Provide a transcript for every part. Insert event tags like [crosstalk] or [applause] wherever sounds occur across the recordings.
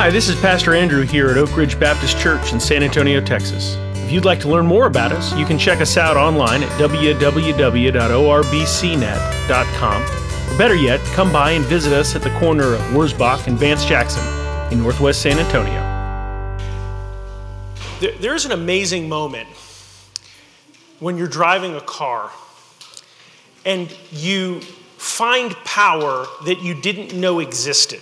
Hi, this is Pastor Andrew here at Oak Ridge Baptist Church in San Antonio, Texas. If you'd like to learn more about us, you can check us out online at www.orbcnet.com. Or better yet, come by and visit us at the corner of Wurzbach and Vance Jackson in northwest San Antonio. There's an amazing moment when you're driving a car and you find power that you didn't know existed.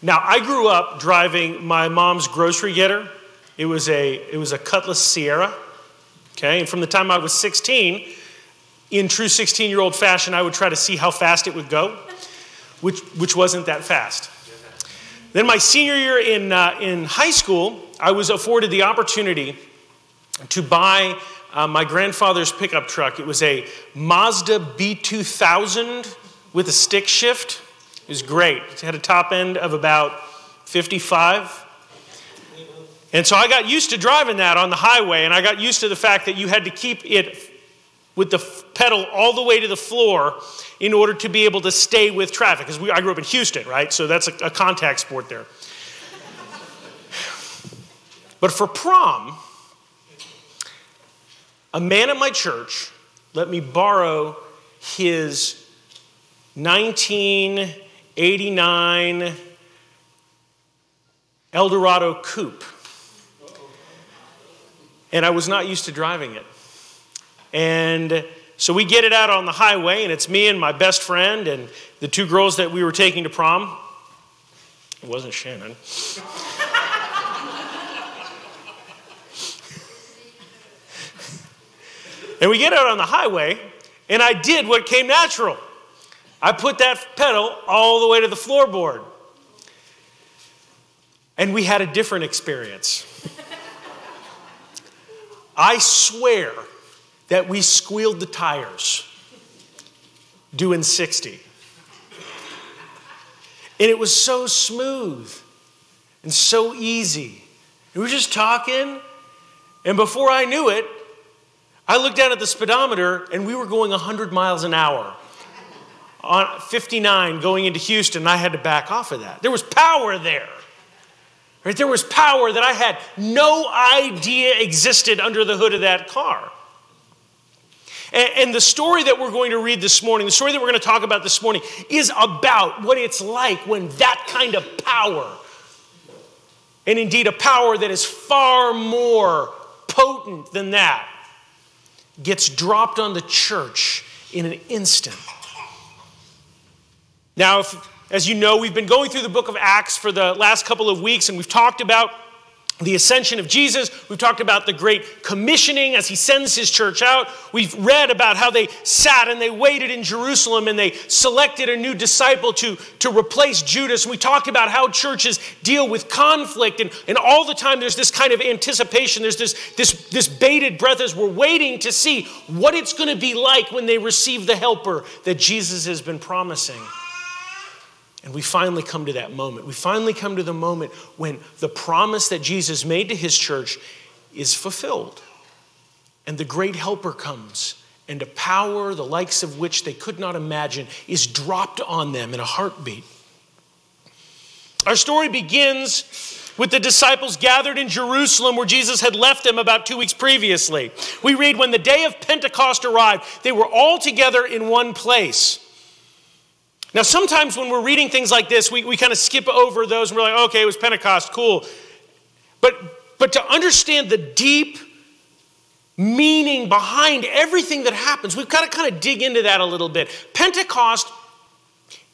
Now, I grew up driving my mom's grocery getter. It was a, it was a Cutlass Ciera. Okay, and from the time I was 16, in true 16 year old fashion, I would try to see how fast it would go, which, which wasn't that fast. Then, my senior year in, uh, in high school, I was afforded the opportunity to buy uh, my grandfather's pickup truck. It was a Mazda B2000 with a stick shift. It was great. It had a top end of about 55. And so I got used to driving that on the highway, and I got used to the fact that you had to keep it with the pedal all the way to the floor in order to be able to stay with traffic. Because I grew up in Houston, right? So that's a, a contact sport there. But for prom, a man at my church let me borrow his 19 89 Eldorado coupe. And I was not used to driving it. And so we get it out on the highway, and it's me and my best friend and the two girls that we were taking to prom. It wasn't Shannon. and we get out on the highway, and I did what came natural. I put that pedal all the way to the floorboard. And we had a different experience. I swear that we squealed the tires doing 60. And it was so smooth and so easy. We were just talking, and before I knew it, I looked down at the speedometer and we were going 100 miles an hour on 59 going into Houston, I had to back off of that. There was power there. Right? There was power that I had no idea existed under the hood of that car. And, and the story that we're going to read this morning, the story that we're going to talk about this morning, is about what it's like when that kind of power, and indeed a power that is far more potent than that, gets dropped on the church in an instant. Now, if, as you know, we've been going through the book of Acts for the last couple of weeks, and we've talked about the ascension of Jesus. We've talked about the great commissioning as he sends his church out. We've read about how they sat and they waited in Jerusalem and they selected a new disciple to, to replace Judas. We talked about how churches deal with conflict. And, and all the time there's this kind of anticipation. There's this, this, this bated breath as we're waiting to see what it's going to be like when they receive the helper that Jesus has been promising. And we finally come to that moment. We finally come to the moment when the promise that Jesus made to his church is fulfilled. And the great helper comes, and a power the likes of which they could not imagine is dropped on them in a heartbeat. Our story begins with the disciples gathered in Jerusalem where Jesus had left them about two weeks previously. We read, when the day of Pentecost arrived, they were all together in one place. Now, sometimes when we're reading things like this, we, we kind of skip over those and we're like, okay, it was Pentecost, cool. But, but to understand the deep meaning behind everything that happens, we've got to kind of dig into that a little bit. Pentecost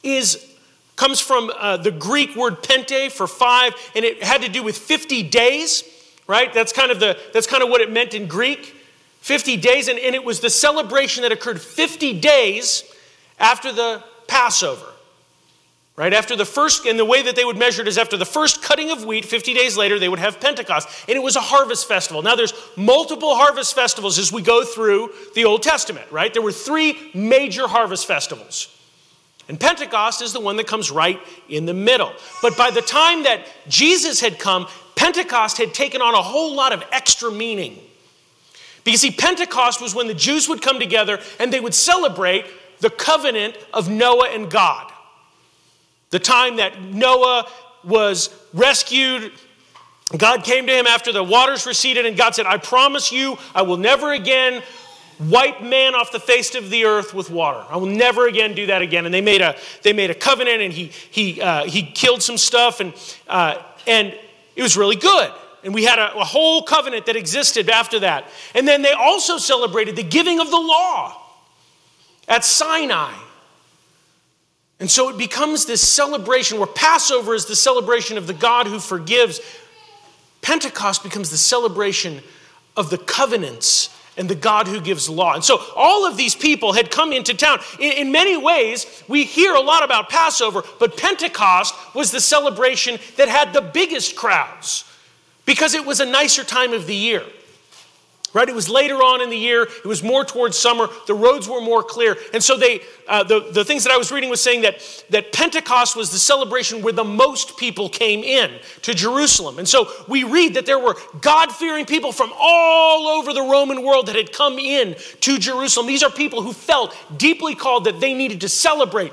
is comes from uh, the Greek word pente for five, and it had to do with 50 days, right? That's kind of, the, that's kind of what it meant in Greek 50 days, and, and it was the celebration that occurred 50 days after the Passover. Right after the first, and the way that they would measure it is after the first cutting of wheat, 50 days later, they would have Pentecost. And it was a harvest festival. Now, there's multiple harvest festivals as we go through the Old Testament, right? There were three major harvest festivals. And Pentecost is the one that comes right in the middle. But by the time that Jesus had come, Pentecost had taken on a whole lot of extra meaning. Because, see, Pentecost was when the Jews would come together and they would celebrate the covenant of Noah and God. The time that Noah was rescued. God came to him after the waters receded, and God said, I promise you, I will never again wipe man off the face of the earth with water. I will never again do that again. And they made a, they made a covenant, and he, he, uh, he killed some stuff, and, uh, and it was really good. And we had a, a whole covenant that existed after that. And then they also celebrated the giving of the law at Sinai. And so it becomes this celebration where Passover is the celebration of the God who forgives. Pentecost becomes the celebration of the covenants and the God who gives law. And so all of these people had come into town. In, in, many ways, we hear a lot about Passover, but Pentecost was the celebration that had the biggest crowds because it was a nicer time of the year. Right? It was later on in the year. It was more towards summer. The roads were more clear. And so they, uh, the, the things that I was reading was saying that, that Pentecost was the celebration where the most people came in to Jerusalem. And so we read that there were God fearing people from all over the Roman world that had come in to Jerusalem. These are people who felt deeply called that they needed to celebrate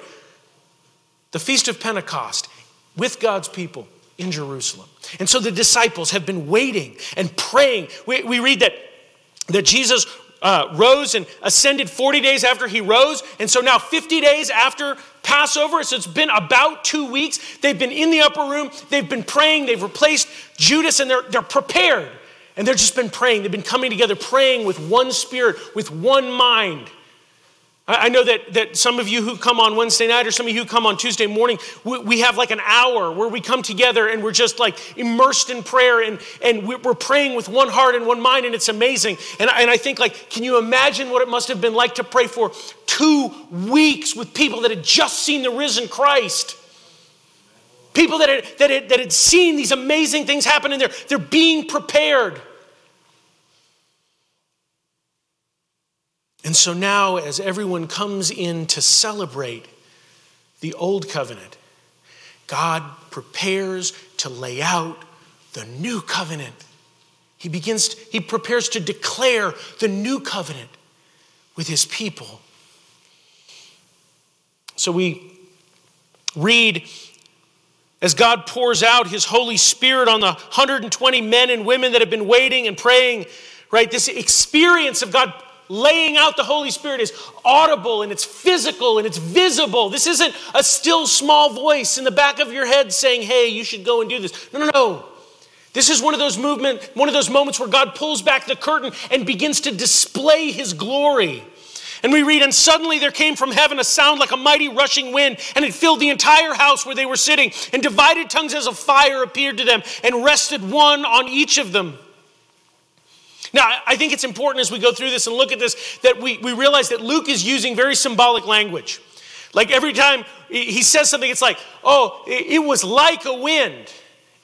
the Feast of Pentecost with God's people in Jerusalem. And so the disciples have been waiting and praying. We, we read that that Jesus uh, rose and ascended 40 days after he rose. And so now, 50 days after Passover, so it's been about two weeks. They've been in the upper room, they've been praying, they've replaced Judas, and they're, they're prepared. And they've just been praying. They've been coming together, praying with one spirit, with one mind. I know that, that some of you who come on Wednesday night or some of you who come on Tuesday morning, we, we, have like an hour where we come together and we're just like immersed in prayer and, and we're praying with one heart and one mind, and it's amazing. And, and I think, like, can you imagine what it must have been like to pray for two weeks with people that had just seen the risen Christ? People that had, that had, that had seen these amazing things happen, and they're, they're being prepared. And so now, as everyone comes in to celebrate the old covenant, God prepares to lay out the new covenant. He begins, he prepares to declare the new covenant with his people. So we read as God pours out his Holy Spirit on the 120 men and women that have been waiting and praying, right? This experience of God laying out the Holy Spirit is audible and it's physical and it's visible. This isn't a still small voice in the back of your head saying, hey, you should go and do this. No, no, no. This is one of those movement, one of those moments where God pulls back the curtain and begins to display his glory. And we read, and suddenly there came from heaven a sound like a mighty rushing wind, and it filled the entire house where they were sitting. And divided tongues as of fire appeared to them and rested one on each of them. Now, I think it's important as we go through this and look at this that we, we realize that Luke is using very symbolic language. Like every time he says something, it's like, oh, it was like a wind.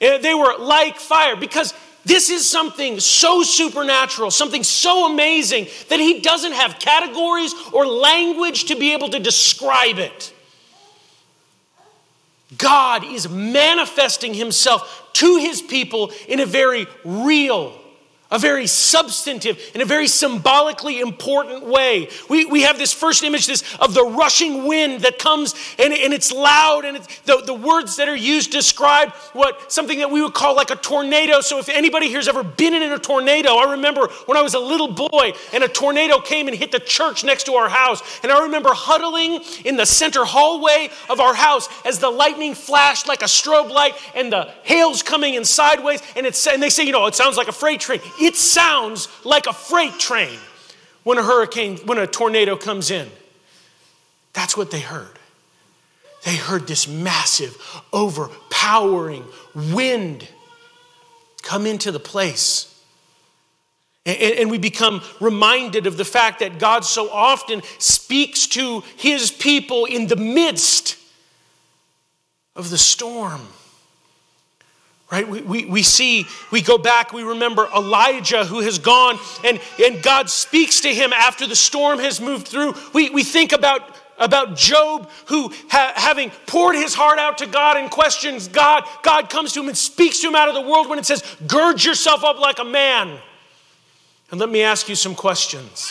Eh, they were like fire because this is something so supernatural, something so amazing that he doesn't have categories or language to be able to describe it. God is manifesting himself to his people in a very real a very substantive and a very symbolically important way. We, we have this first image this, of the rushing wind that comes and, and it's loud and it's, the, the words that are used describe what something that we would call like a tornado. So if anybody here's ever been in a tornado, I remember when I was a little boy and a tornado came and hit the church next to our house. And I remember huddling in the center hallway of our house as the lightning flashed like a strobe light and the hail's coming in sideways. And, it's, and they say, you know, it sounds like a freight train. It sounds like a freight train when a hurricane, when a tornado comes in. That's what they heard. They heard this massive, overpowering wind come into the place. And, we become reminded of the fact that God so often speaks to his people in the midst of the storm right? We, we, we see we go back we remember elijah who has gone and, and god speaks to him after the storm has moved through. We, we think about about job who ha- having poured his heart out to god and questions god god comes to him and speaks to him out of the world when it says gird yourself up like a man. And let me ask you some questions.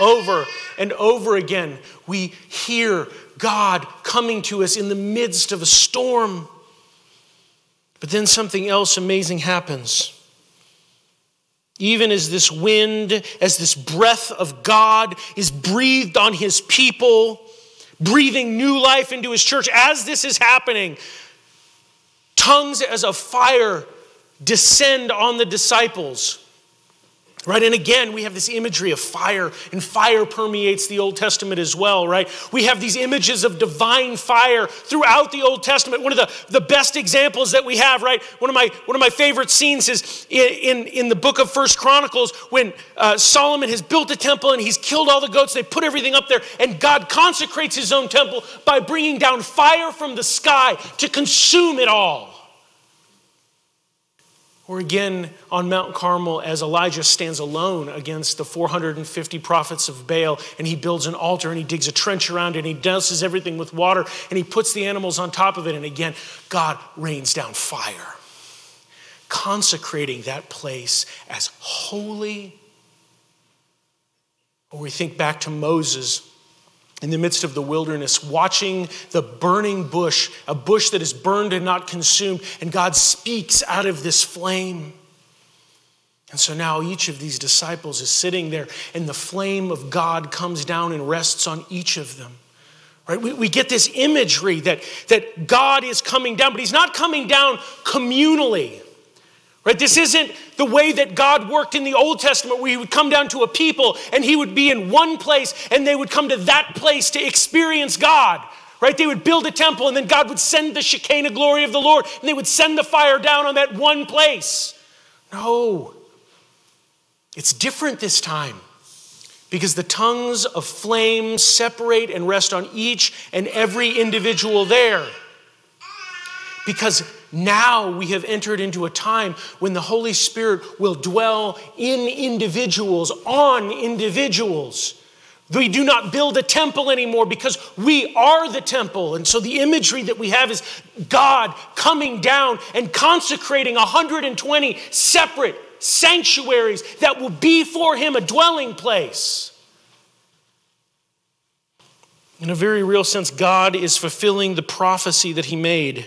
Over and over again we hear god coming to us in the midst of a storm But then something else amazing happens. Even as this wind, as this breath of God is breathed on his people, breathing new life into his church, as this is happening, tongues as of fire descend on the disciples. Right? And again, we have this imagery of fire, and fire permeates the Old Testament as well, right? We have these images of divine fire throughout the Old Testament. One of the, the best examples that we have, right? One of my, one of my favorite scenes is in, in, in the book of First Chronicles when uh, Solomon has built a temple and he's killed all the goats, they put everything up there, and God consecrates his own temple by bringing down fire from the sky to consume it all. Or again on Mount Carmel as Elijah stands alone against the 450 prophets of Baal and he builds an altar and he digs a trench around it and he douses everything with water and he puts the animals on top of it. And again, God rains down fire, consecrating that place as holy. Or we think back to Moses in the midst of the wilderness, watching the burning bush, a bush that is burned and not consumed, and God speaks out of this flame. And so now each of these disciples is sitting there, and the flame of God comes down and rests on each of them. Right? We, we get this imagery that, that God is coming down, but He's not coming down communally. Right? This isn't the way that God worked in the Old Testament where he would come down to a people and he would be in one place and they would come to that place to experience God. Right? They would build a temple and then God would send the Shekinah glory of the Lord and they would send the fire down on that one place. No. It's different this time because the tongues of flame separate and rest on each and every individual there. Because now we have entered into a time when the Holy Spirit will dwell in individuals, on individuals. We do not build a temple anymore because we are the temple. And so the imagery that we have is God coming down and consecrating 120 separate sanctuaries that will be for Him a dwelling place. In a very real sense, God is fulfilling the prophecy that He made.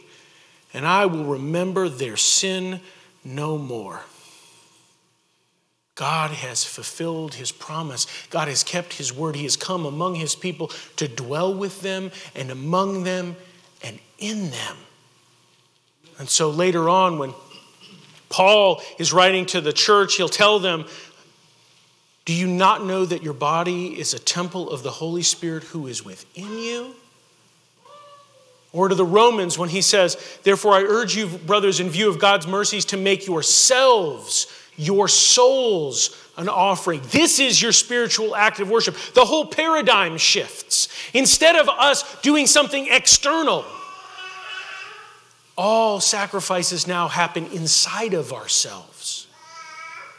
and I will remember their sin no more. God has fulfilled his promise. God has kept his word. He has come among his people to dwell with them and among them and in them. And so later on, when Paul is writing to the church, he'll tell them, Do you not know that your body is a temple of the Holy Spirit who is within you? Or to the Romans when he says, Therefore, I urge you, brothers, in view of God's mercies, to make yourselves, your souls, an offering. This is your spiritual act of worship. The whole paradigm shifts. Instead of us doing something external, all sacrifices now happen inside of ourselves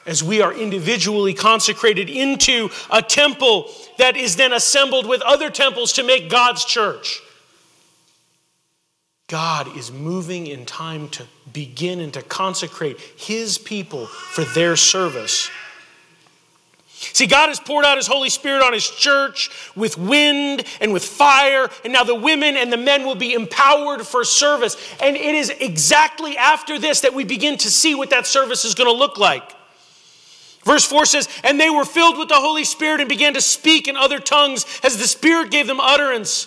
as we are individually consecrated into a temple that is then assembled with other temples to make God's church. God is moving in time to begin and to consecrate his people for their service. See, God has poured out his Holy Spirit on his church with wind and with fire, and now the women and the men will be empowered for service. And it is exactly after this that we begin to see what that service is going to look like. Verse 4 says, And they were filled with the Holy Spirit and began to speak in other tongues as the Spirit gave them utterance.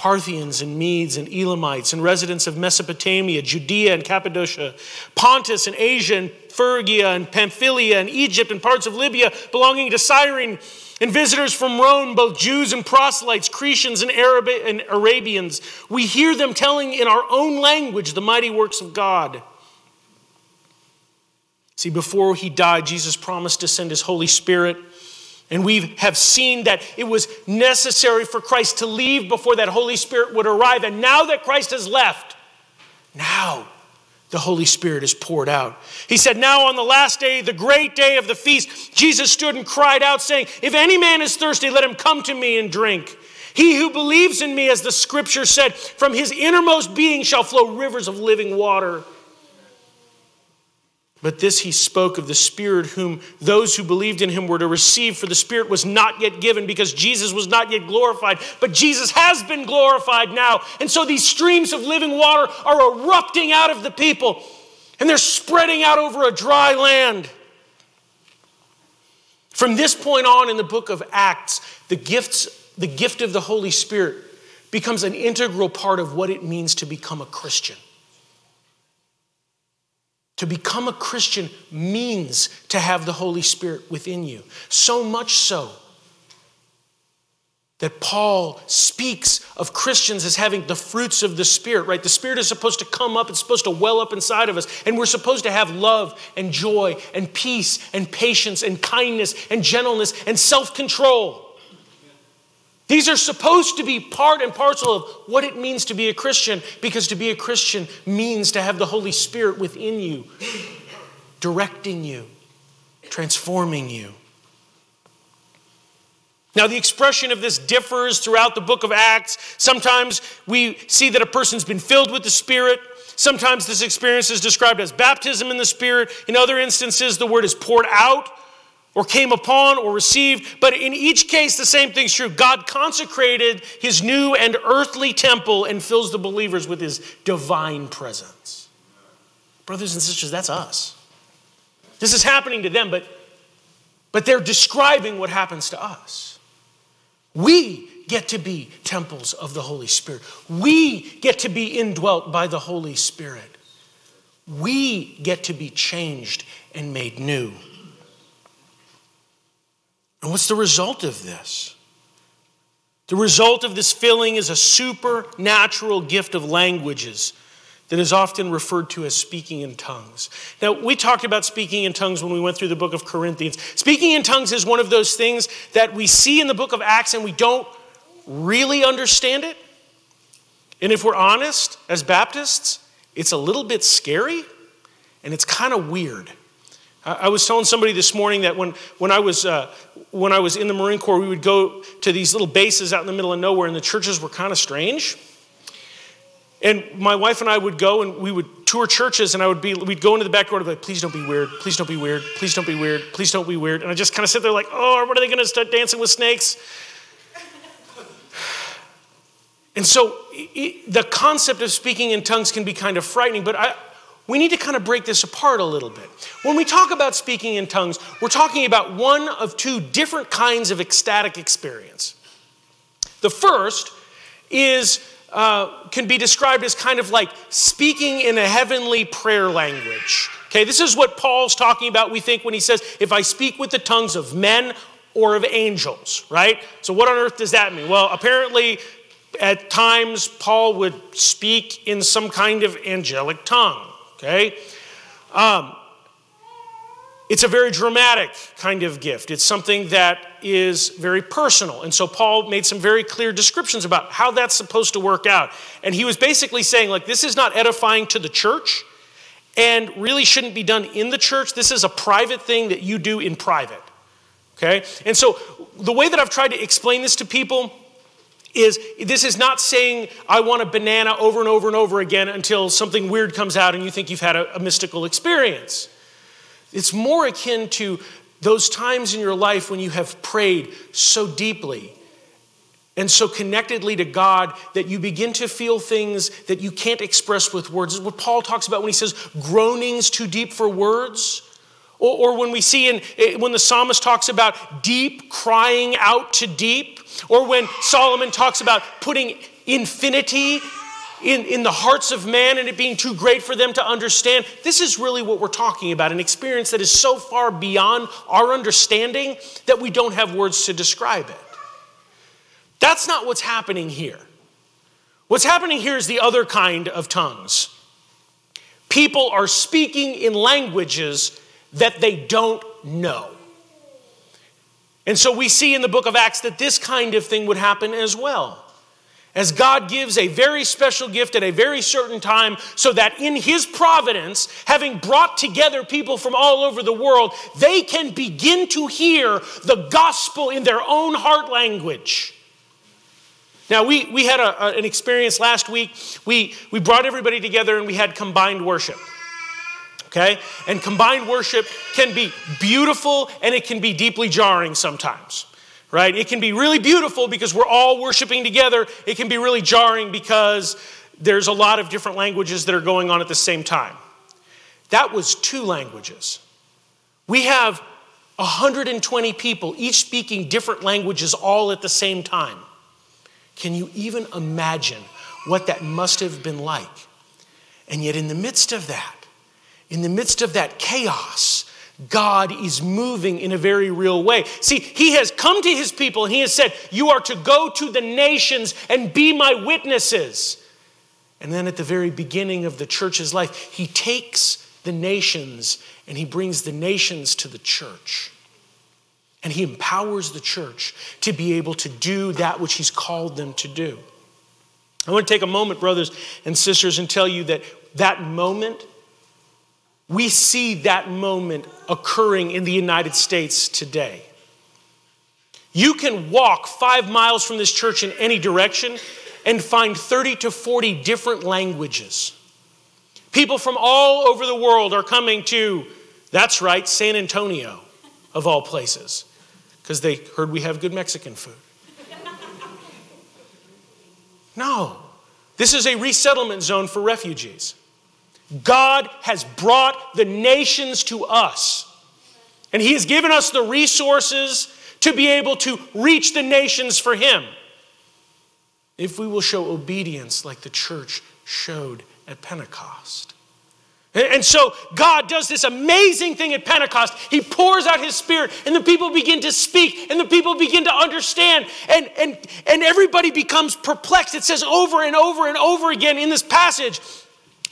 Parthians and Medes and Elamites and residents of Mesopotamia, Judea and Cappadocia, Pontus and Asia and Phrygia and Pamphylia and Egypt and parts of Libya belonging to Cyrene, and visitors from Rome, both Jews and proselytes, Cretians and, Arab- and Arabians. We hear them telling in our own language the mighty works of God. See, before he died, Jesus promised to send his Holy Spirit and we have seen that it was necessary for Christ to leave before that Holy Spirit would arrive. And now that Christ has left, now the Holy Spirit is poured out. He said, Now on the last day, the great day of the feast, Jesus stood and cried out, saying, If any man is thirsty, let him come to me and drink. He who believes in me, as the scripture said, from his innermost being shall flow rivers of living water. But this he spoke of the Spirit, whom those who believed in him were to receive, for the Spirit was not yet given because Jesus was not yet glorified. But Jesus has been glorified now. And so these streams of living water are erupting out of the people, and they're spreading out over a dry land. From this point on in the book of Acts, the, gifts, the gift of the Holy Spirit becomes an integral part of what it means to become a Christian. To become a Christian means to have the Holy Spirit within you. So much so that Paul speaks of Christians as having the fruits of the Spirit, right? The Spirit is supposed to come up, it's supposed to well up inside of us, and we're supposed to have love and joy and peace and patience and kindness and gentleness and self control. These are supposed to be part and parcel of what it means to be a Christian, because to be a Christian means to have the Holy Spirit within you, directing you, transforming you. Now, the expression of this differs throughout the book of Acts. Sometimes we see that a person's been filled with the Spirit. Sometimes this experience is described as baptism in the Spirit. In other instances, the word is poured out or came upon or received. But in each case, the same thing's true. God consecrated his new and earthly temple and fills the believers with his divine presence. Brothers and sisters, that's us. This is happening to them, but, but they're describing what happens to us. We get to be temples of the Holy Spirit. We get to be indwelt by the Holy Spirit. We get to be changed and made new. And what's the result of this? The result of this filling is a supernatural gift of languages that is often referred to as speaking in tongues. Now, we talked about speaking in tongues when we went through the book of Corinthians. Speaking in tongues is one of those things that we see in the book of Acts and we don't really understand it. And if we're honest, as Baptists, it's a little bit scary and it's kind of weird. I was telling somebody this morning that when, when, I was, uh, when I was in the Marine Corps, we would go to these little bases out in the middle of nowhere, and the churches were kind of strange. And my wife and I would go and we would tour churches, and I would be, we'd go into the back door and be like, please don't be weird, please don't be weird, please don't be weird, please don't be weird. And I just kind of sit there like, oh, what are they going to start dancing with snakes? [sighs] And so it, the concept of speaking in tongues can be kind of frightening, but I, we need to kind of break this apart a little bit. When we talk about speaking in tongues, we're talking about one of two different kinds of ecstatic experience. The first is uh, can be described as kind of like speaking in a heavenly prayer language. Okay, this is what Paul's talking about, we think, when he says, if I speak with the tongues of men or of angels, right? So, what on earth does that mean? Well, apparently, at times, Paul would speak in some kind of angelic tongue okay? Um, it's a very dramatic kind of gift. It's something that is very personal. And so Paul made some very clear descriptions about how that's supposed to work out. And he was basically saying, like, this is not edifying to the church and really shouldn't be done in the church. This is a private thing that you do in private. Okay? And so the way that I've tried to explain this to people is this is not saying I want a banana over and over and over again until something weird comes out and you think you've had a, a, mystical experience. It's more akin to those times in your life when you have prayed so deeply and so connectedly to God that you begin to feel things that you can't express with words. Is what Paul talks about when he says groanings too deep for words. Or, or when we see in eh, when the psalmist talks about deep crying out to deep, or when Solomon talks about putting infinity in, in the hearts of man and it being too great for them to understand. This is really what we're talking about an experience that is so far beyond our understanding that we don't have words to describe it. That's not what's happening here. What's happening here is the other kind of tongues. People are speaking in languages that they don't know. And so we see in the book of Acts that this kind of thing would happen as well as God gives a very special gift at a very certain time, so that in His providence, having brought together people from all over the world, they can begin to hear the gospel in their own heart language. Now, we, we had a, a, an experience last week. We, we brought everybody together and we had combined worship. Okay? And combined worship can be beautiful and it can be deeply jarring sometimes right? It can be really beautiful because we're all worshiping together. It can be really jarring because there's a lot of different languages that are going on at the same time. That was two languages. We have 120 people, each speaking different languages all at the same time. Can you even imagine what that must have been like? And yet, in the midst of that, in the midst of that chaos, God is moving in a very real way. See, He has come to His people and He has said, You are to go to the nations and be my witnesses. And then at the very beginning of the church's life, He takes the nations and He brings the nations to the church. And He empowers the church to be able to do that which He's called them to do. I want to take a moment, brothers and sisters, and tell you that that moment we see that moment occurring in the United States today. You can walk five miles from this church in any direction and find 30 to 40 different languages. People from all over the world are coming to, that's right, San Antonio, of all places, because they heard we have good Mexican food. No, this is a resettlement zone for refugees. God has brought the nations to us. And He has given us the resources to be able to reach the nations for Him. If we will show obedience like the church showed at Pentecost. And so God does this amazing thing at Pentecost. He pours out his spirit, and the people begin to speak, and the people begin to understand, and, and, and everybody becomes perplexed. It says over and over and over again in this passage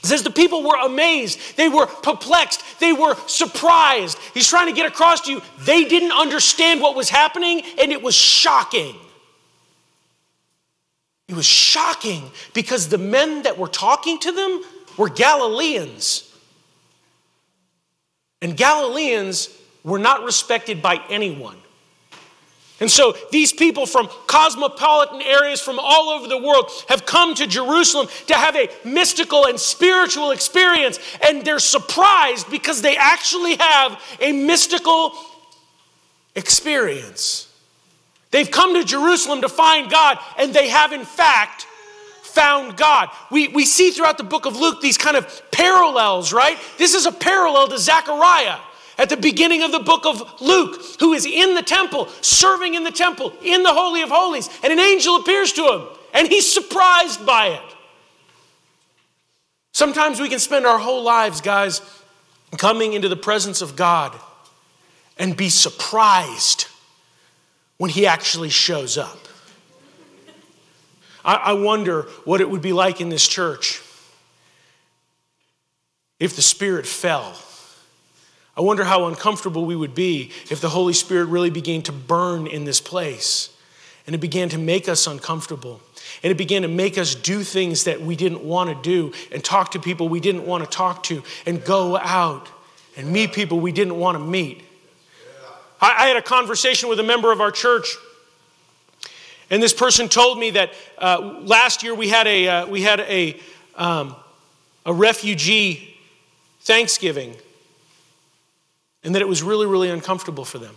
it says the people were amazed, they were perplexed, they were surprised. He's trying to get across to you, they didn't understand what was happening, and it was shocking. It was shocking because the men that were talking to them were Galileans. And Galileans were not respected by anyone. And so these people from cosmopolitan areas from all over the world have come to Jerusalem to have a mystical and spiritual experience. And they're surprised because they actually have a mystical experience. They've come to Jerusalem to find God, and they have, in fact, found God. We, we see throughout the book of Luke these kind of parallels, right? This is a parallel to Zechariah at the beginning of the book of Luke, who is in the temple, serving in the temple, in the Holy of Holies, and an angel appears to him, and he's surprised by it. Sometimes we can spend our whole lives, guys, coming into the presence of God and be surprised when he actually shows up. I, wonder what it would be like in this church if the Spirit fell I wonder how uncomfortable we would be if the Holy Spirit really began to burn in this place and it began to make us uncomfortable. And it began to make us do things that we didn't want to do and talk to people we didn't want to talk to and go out and meet people we didn't want to meet. I, I had a conversation with a member of our church. And this person told me that uh, last year we had a, uh, we had a, um, a refugee Thanksgiving and that it was really, really uncomfortable for them.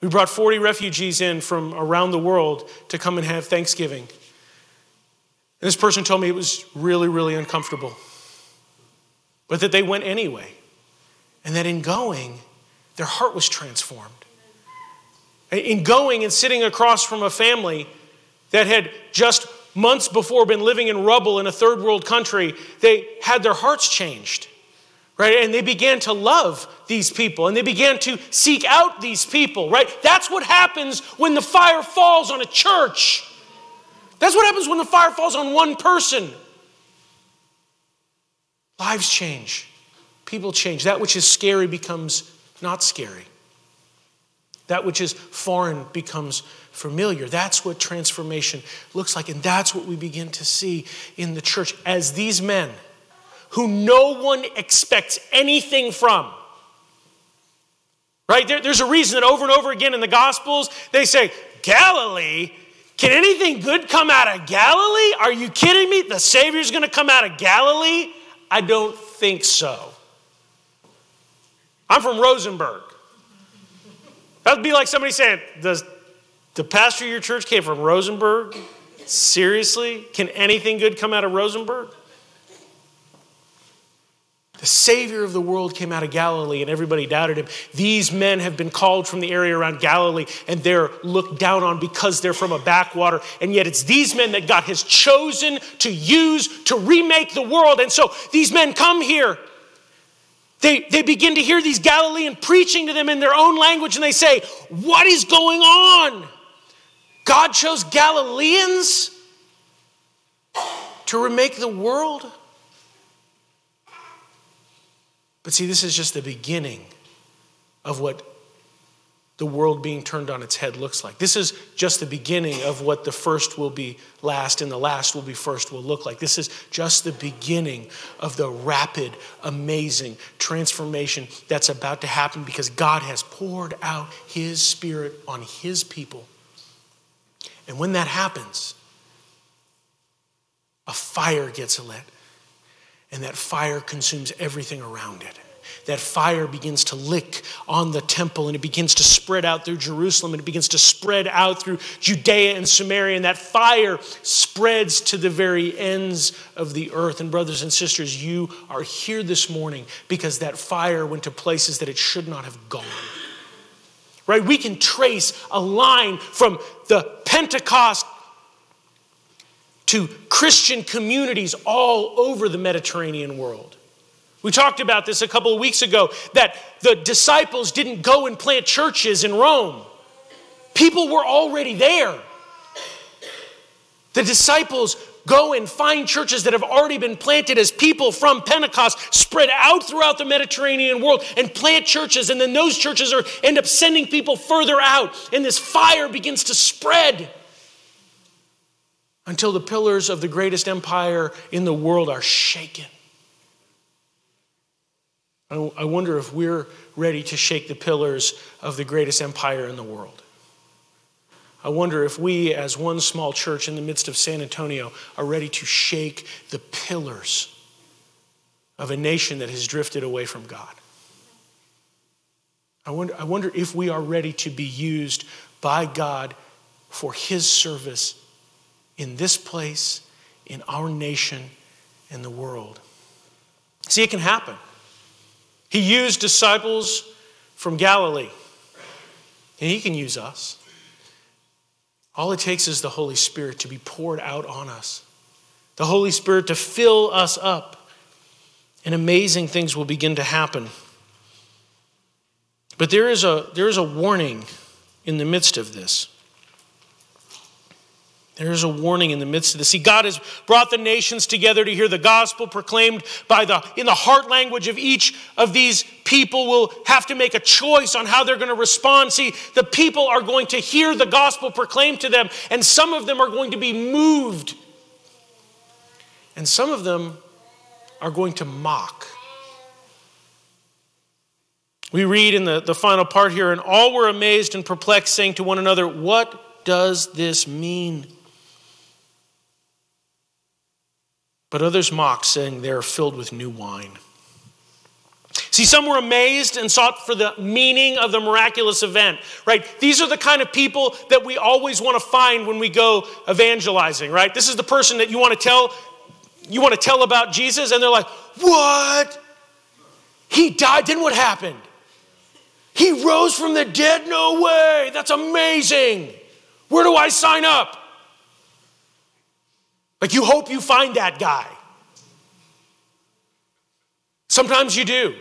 We brought 40 refugees in from around the world to come and have Thanksgiving. And this person told me it was really, really uncomfortable, but that they went anyway, and that in going, their heart was transformed. in going and sitting across from a family that had just months before been living in rubble in a third world country, they had their hearts changed, right? And they began to love these people and they began to seek out these people, right? That's what happens when the fire falls on a church. That's what happens when the fire falls on one person. Lives change, people change. That which is scary becomes not scary. That which is foreign becomes familiar. That's what transformation looks like. And that's what we begin to see in the church as these men who no one expects anything from. Right? There, there's a reason that over and over again in the Gospels, they say, Galilee? Can anything good come out of Galilee? Are you kidding me? The Savior's going to come out of Galilee? I don't think so. I'm from Rosenberg. That would be like somebody saying, Does the pastor of your church came from Rosenberg? Seriously? Can anything good come out of Rosenberg? The Savior of the world came out of Galilee and everybody doubted him. These men have been called from the area around Galilee and they're looked down on because they're from a backwater. And yet it's these men that God has chosen to use to remake the world. And so these men come here they, they begin to hear these Galilean preaching to them in their own language and they say, What is going on? God chose Galileans to remake the world? But see, this is just the beginning of what the world being turned on its head looks like. This is just the beginning of what the first will be last and the last will be first will look like. This is just the beginning of the rapid, amazing transformation that's about to happen because God has poured out His Spirit on His people. And when that happens, a fire gets lit, and that fire consumes everything around it that fire begins to lick on the temple and it begins to spread out through Jerusalem and it begins to spread out through Judea and Samaria. And that fire spreads to the very ends of the earth. And, brothers and sisters, you are here this morning because that fire went to places that it should not have gone. Right? We can trace a line from the Pentecost to Christian communities all over the Mediterranean world. We talked about this a couple of weeks ago that the disciples didn't go and plant churches in Rome. People were already there. The disciples go and find churches that have already been planted as people from Pentecost spread out throughout the Mediterranean world and plant churches. And then those churches are, end up sending people further out. And this fire begins to spread until the pillars of the greatest empire in the world are shaken. I wonder if we're ready to shake the pillars of the greatest empire in the world. I wonder if we, as one small church in the midst of San Antonio, are ready to shake the pillars of a nation that has drifted away from God. I wonder, I wonder if we are ready to be used by God for His service in this place, in our nation, in the world. See, it can happen. He used disciples from Galilee, and He can use us. All it takes is the Holy Spirit to be poured out on us, the Holy Spirit to fill us up, and amazing things will begin to happen. But there is a, there is a warning in the midst of this. There is a warning in the midst of this. See, God has brought the nations together to hear the gospel proclaimed by the in the heart language of each of these people will have to make a choice on how they're going to respond. See, the people are going to hear the gospel proclaimed to them, and some of them are going to be moved. And some of them are going to mock. We read in the, the final part here, and all were amazed and perplexed, saying to one another, What does this mean? But others mocked, saying, They are filled with new wine. See, some were amazed and sought for the meaning of the miraculous event, right? These are the kind of people that we always want to find when we go evangelizing, right? This is the person that you want to tell, you want to tell about Jesus, and they're like, What? He died, then what happened? He rose from the dead? No way. That's amazing. Where do I sign up? Like, you hope you find that guy. Sometimes you do.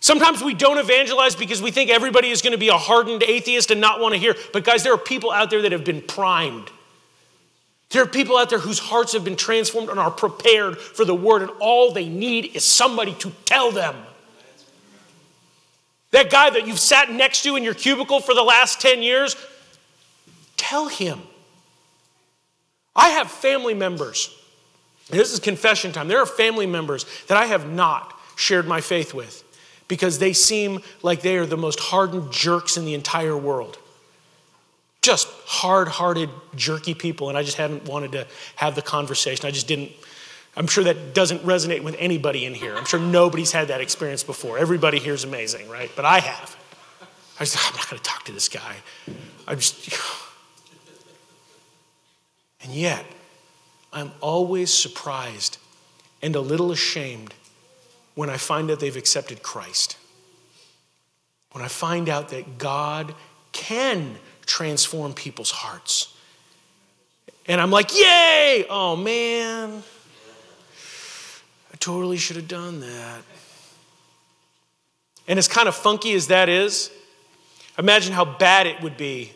Sometimes we don't evangelize because we think everybody is going to be a hardened atheist and not want to hear. But, guys, there are people out there that have been primed. There are people out there whose hearts have been transformed and are prepared for the word, and all they need is somebody to tell them. That guy that you've sat next to in your cubicle for the last 10 years, tell him. I have family members, this is confession time. There are family members that I have not shared my faith with because they seem like they are the most hardened jerks in the entire world. Just hard hearted, jerky people, and I just haven't wanted to have the conversation. I just didn't. I'm sure that doesn't resonate with anybody in here. I'm sure nobody's had that experience before. Everybody here is amazing, right? But I have. I said, I'm not going to talk to this guy. I'm just. And yet, I'm always surprised and a little ashamed when I find out they've accepted Christ. When I find out that God can transform people's hearts. And I'm like, yay! Oh man, I totally should have done that. And as kind of funky as that is, imagine how bad it would be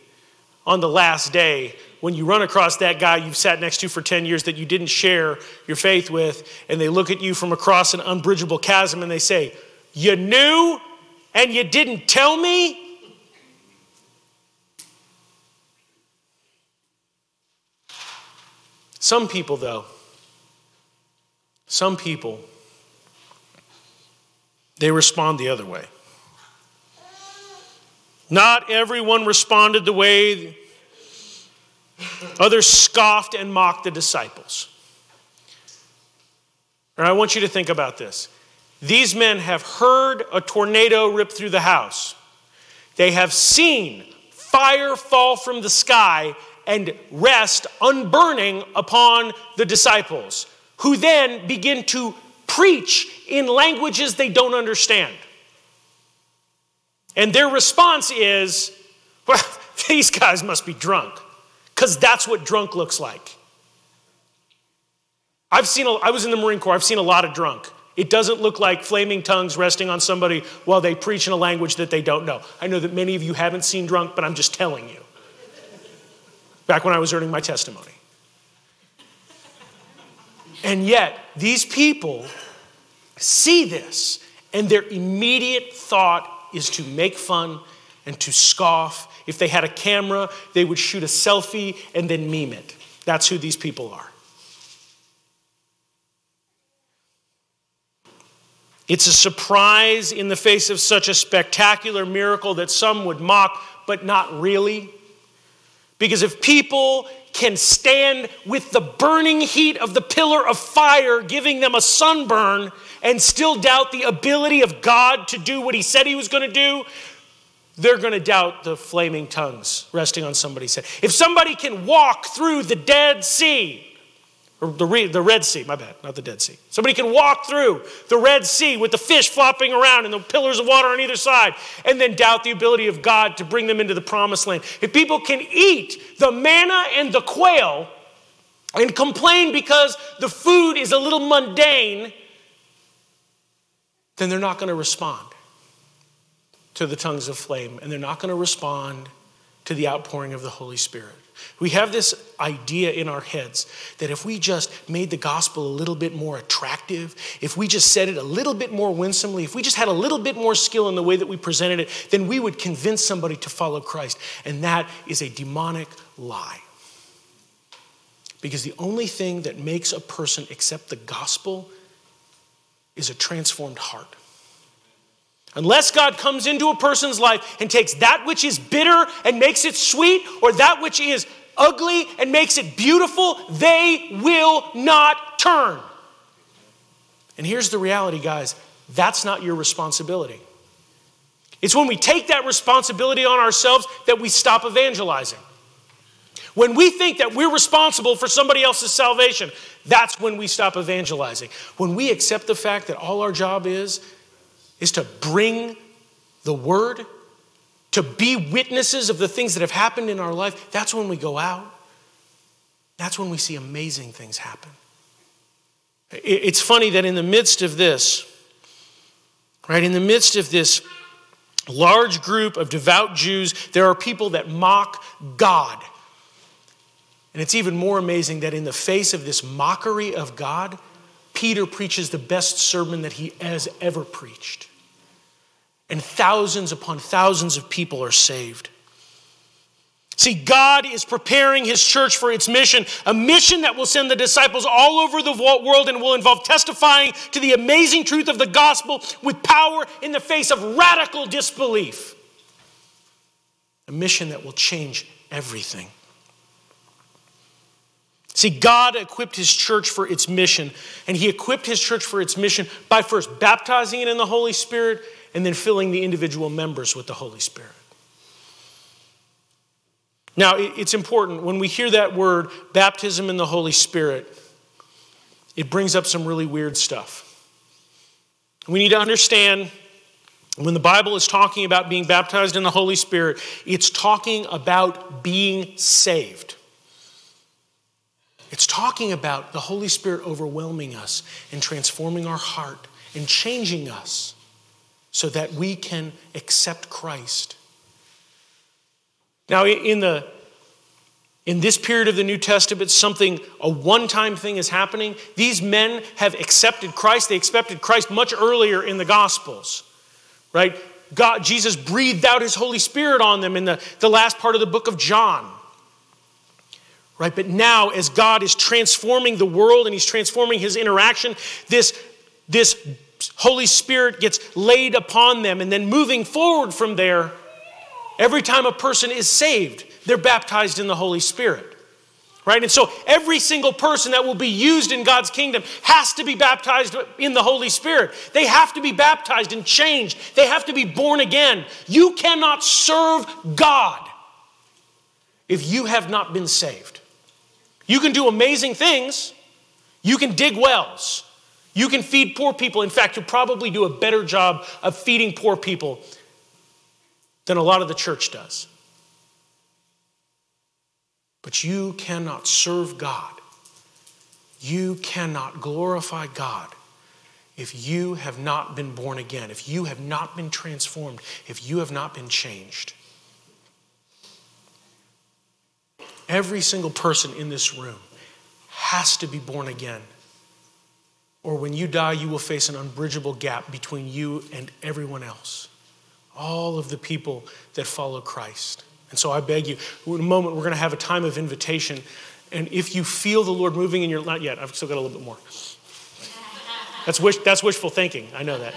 on the last day when you run across that guy you've sat next to for 10 years that you didn't share your faith with, and they look at you from across an unbridgeable chasm and they say, You knew and you didn't tell me? Some people, though, some people, they respond the other way. Not everyone responded the way Others scoffed and mocked the disciples. And I want you to think about this. These men have heard a tornado rip through the house. They have seen fire fall from the sky and rest unburning upon the disciples, who then begin to preach in languages they don't understand. And their response is, well, [laughs] these guys must be drunk because that's what drunk looks like. I've seen, a, I was in the Marine Corps, I've seen a lot of drunk. It doesn't look like flaming tongues resting on somebody while they preach in a language that they don't know. I know that many of you haven't seen drunk, but I'm just telling you. Back when I was earning my testimony. And yet, these people see this, and their immediate thought is to make fun and to scoff if they had a camera, they would shoot a selfie and then meme it. That's who these people are. It's a surprise in the face of such a spectacular miracle that some would mock, but not really. Because if people can stand with the burning heat of the pillar of fire giving them a sunburn and still doubt the ability of God to do what he said he was going to do, they're going to doubt the flaming tongues resting on somebody's head. If somebody can walk through the Dead Sea, the, the Red Sea, my bad, not the Dead Sea. Somebody can walk through the Red Sea with the fish flopping around and the pillars of water on either side, and then doubt the ability of God to bring them into the promised land. If people can eat the manna and the quail and complain because the food is a little mundane, then they're not going to respond to the tongues of flame, and they're not going to respond to the outpouring of the Holy Spirit. We have this idea in our heads that if we just made the gospel a little bit more attractive, if we just said it a little bit more winsomely, if we just had a little bit more skill in the way that we presented it, then we would convince somebody to follow Christ. And that is a demonic lie. Because the only thing that makes a person accept the gospel is a transformed heart. Unless God comes into a person's life and takes that which is bitter and makes it sweet, or that which is ugly and makes it beautiful, they will not turn. And here's the reality, guys that's not your responsibility. It's when we take that responsibility on ourselves that we stop evangelizing. When we think that we're responsible for somebody else's salvation, that's when we stop evangelizing. When we accept the fact that all our job is is to bring the word to be witnesses of the things that have happened in our life, that's when we go out. That's when we see amazing things happen. It's funny that in the midst of this, right, in the midst of this large group of devout Jews, there are people that mock God. And it's even more amazing that in the face of this mockery of God, Peter preaches the best sermon that he has ever preached. And thousands upon thousands of people are saved. See, God is preparing his church for its mission, a mission that will send the disciples all over the world and will involve testifying to the amazing truth of the gospel with power in the face of radical disbelief. A mission that will change everything. See, God equipped his church for its mission, and he equipped his church for its mission by first baptizing it in the Holy Spirit and then filling the individual members with the Holy Spirit. Now, it's important when we hear that word, baptism in the Holy Spirit, it brings up some really weird stuff. We need to understand when the Bible is talking about being baptized in the Holy Spirit, it's talking about being saved. It's talking about the Holy Spirit overwhelming us and transforming our heart and changing us so that we can accept Christ now, in, the, in this period of the New Testament, something, a one time thing is happening. These men have accepted Christ. They accepted Christ much earlier in the Gospels, right? God, Jesus breathed out his Holy Spirit on them in the, the last part of the book of John. Right? But now, as God is transforming the world and he's transforming his interaction, this, this Holy Spirit gets laid upon them. And then moving forward from there, Every time a person is saved, they're baptized in the Holy Spirit. Right? And so every single person that will be used in God's kingdom has to be baptized in the Holy Spirit. They have to be baptized and changed. They have to be born again. You cannot serve God if you have not been saved. You can do amazing things. You can dig wells. You can feed poor people. In fact, you'll probably do a better job of feeding poor people than a lot of the church does. But you cannot serve God. You cannot glorify God if you have not been born again, if you have not been transformed, if you have not been changed. Every single person in this room has to be born again. Or when you die, you will face an unbridgeable gap between you and everyone else all of the people that follow Christ. And so I beg you, in a moment, we're going to have a time of invitation. And if you feel the Lord moving in your, not yet, I've still got a little bit more. That's, wish, that's wishful thinking. I know that.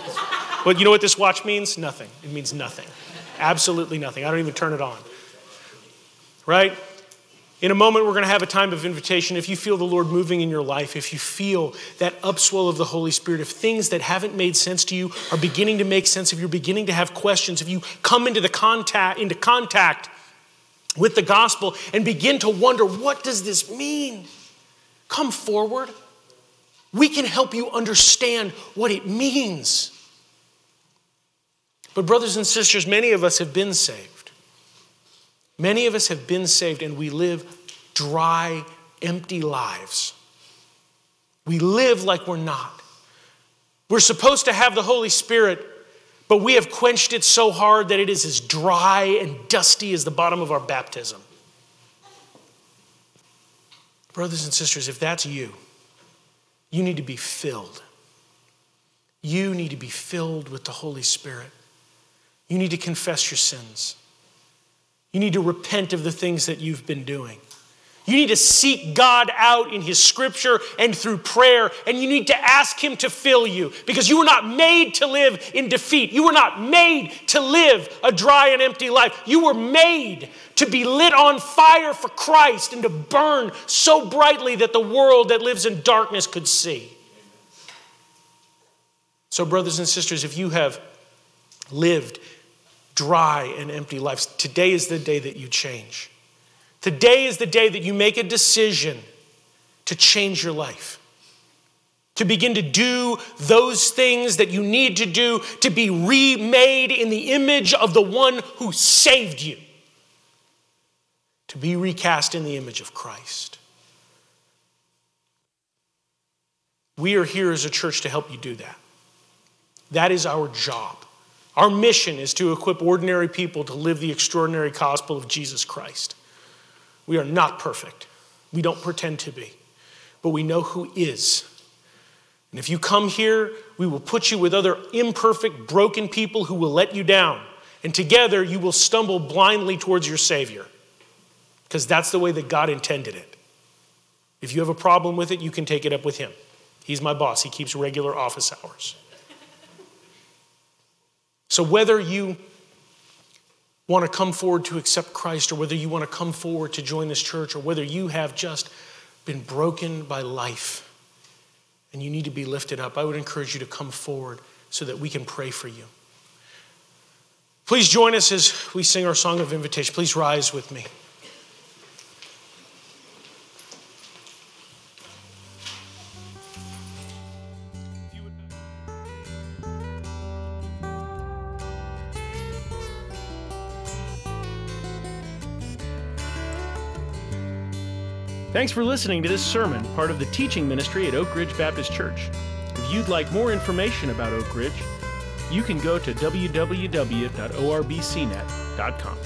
But you know what this watch means? Nothing. It means nothing. Absolutely nothing. I don't even turn it on. Right? In a moment, we're going to have a time of invitation. If you feel the Lord moving in your life, if you feel that upswell of the Holy Spirit, if things that haven't made sense to you are beginning to make sense, if you're beginning to have questions, if you come into the contact into contact with the gospel and begin to wonder, what does this mean? Come forward. We can help you understand what it means. But, brothers and sisters, many of us have been saved. Many of us have been saved and we live dry, empty lives. We live like we're not. We're supposed to have the Holy Spirit, but we have quenched it so hard that it is as dry and dusty as the bottom of our baptism. Brothers and sisters, if that's you, you need to be filled. You need to be filled with the Holy Spirit. You need to confess your sins. You need to repent of the things that you've been doing. You need to seek God out in His scripture and through prayer, and you need to ask Him to fill you because you were not made to live in defeat. You were not made to live a dry and empty life. You were made to be lit on fire for Christ and to burn so brightly that the world that lives in darkness could see. So, brothers and sisters, if you have lived dry and empty lives. Today is the day that you change. Today is the day that you make a decision to change your life. to begin to do those things that you need to do to be remade in the image of the one who saved you, to be recast in the image of Christ. We are here as a church to help you do that. That is our job. Our mission is to equip ordinary people to live the extraordinary gospel of Jesus Christ. We are not perfect. We don't pretend to be, but we know who is. And if you come here, we will put you with other imperfect, broken people who will let you down. And together you will stumble blindly towards your Savior. Because that's the way that God intended it. If you have a problem with it, you can take it up with Him. He's my boss, He keeps regular office hours. So whether you want to come forward to accept Christ, or whether you want to come forward to join this church, or whether you have just been broken by life and you need to be lifted up, I would encourage you to come forward so that we can pray for you. Please join us as we sing our song of invitation. Please rise with me. Thanks for listening to this sermon, part of the teaching ministry at Oak Ridge Baptist Church. If you'd like more information about Oak Ridge, you can go to www.orbcnet.com.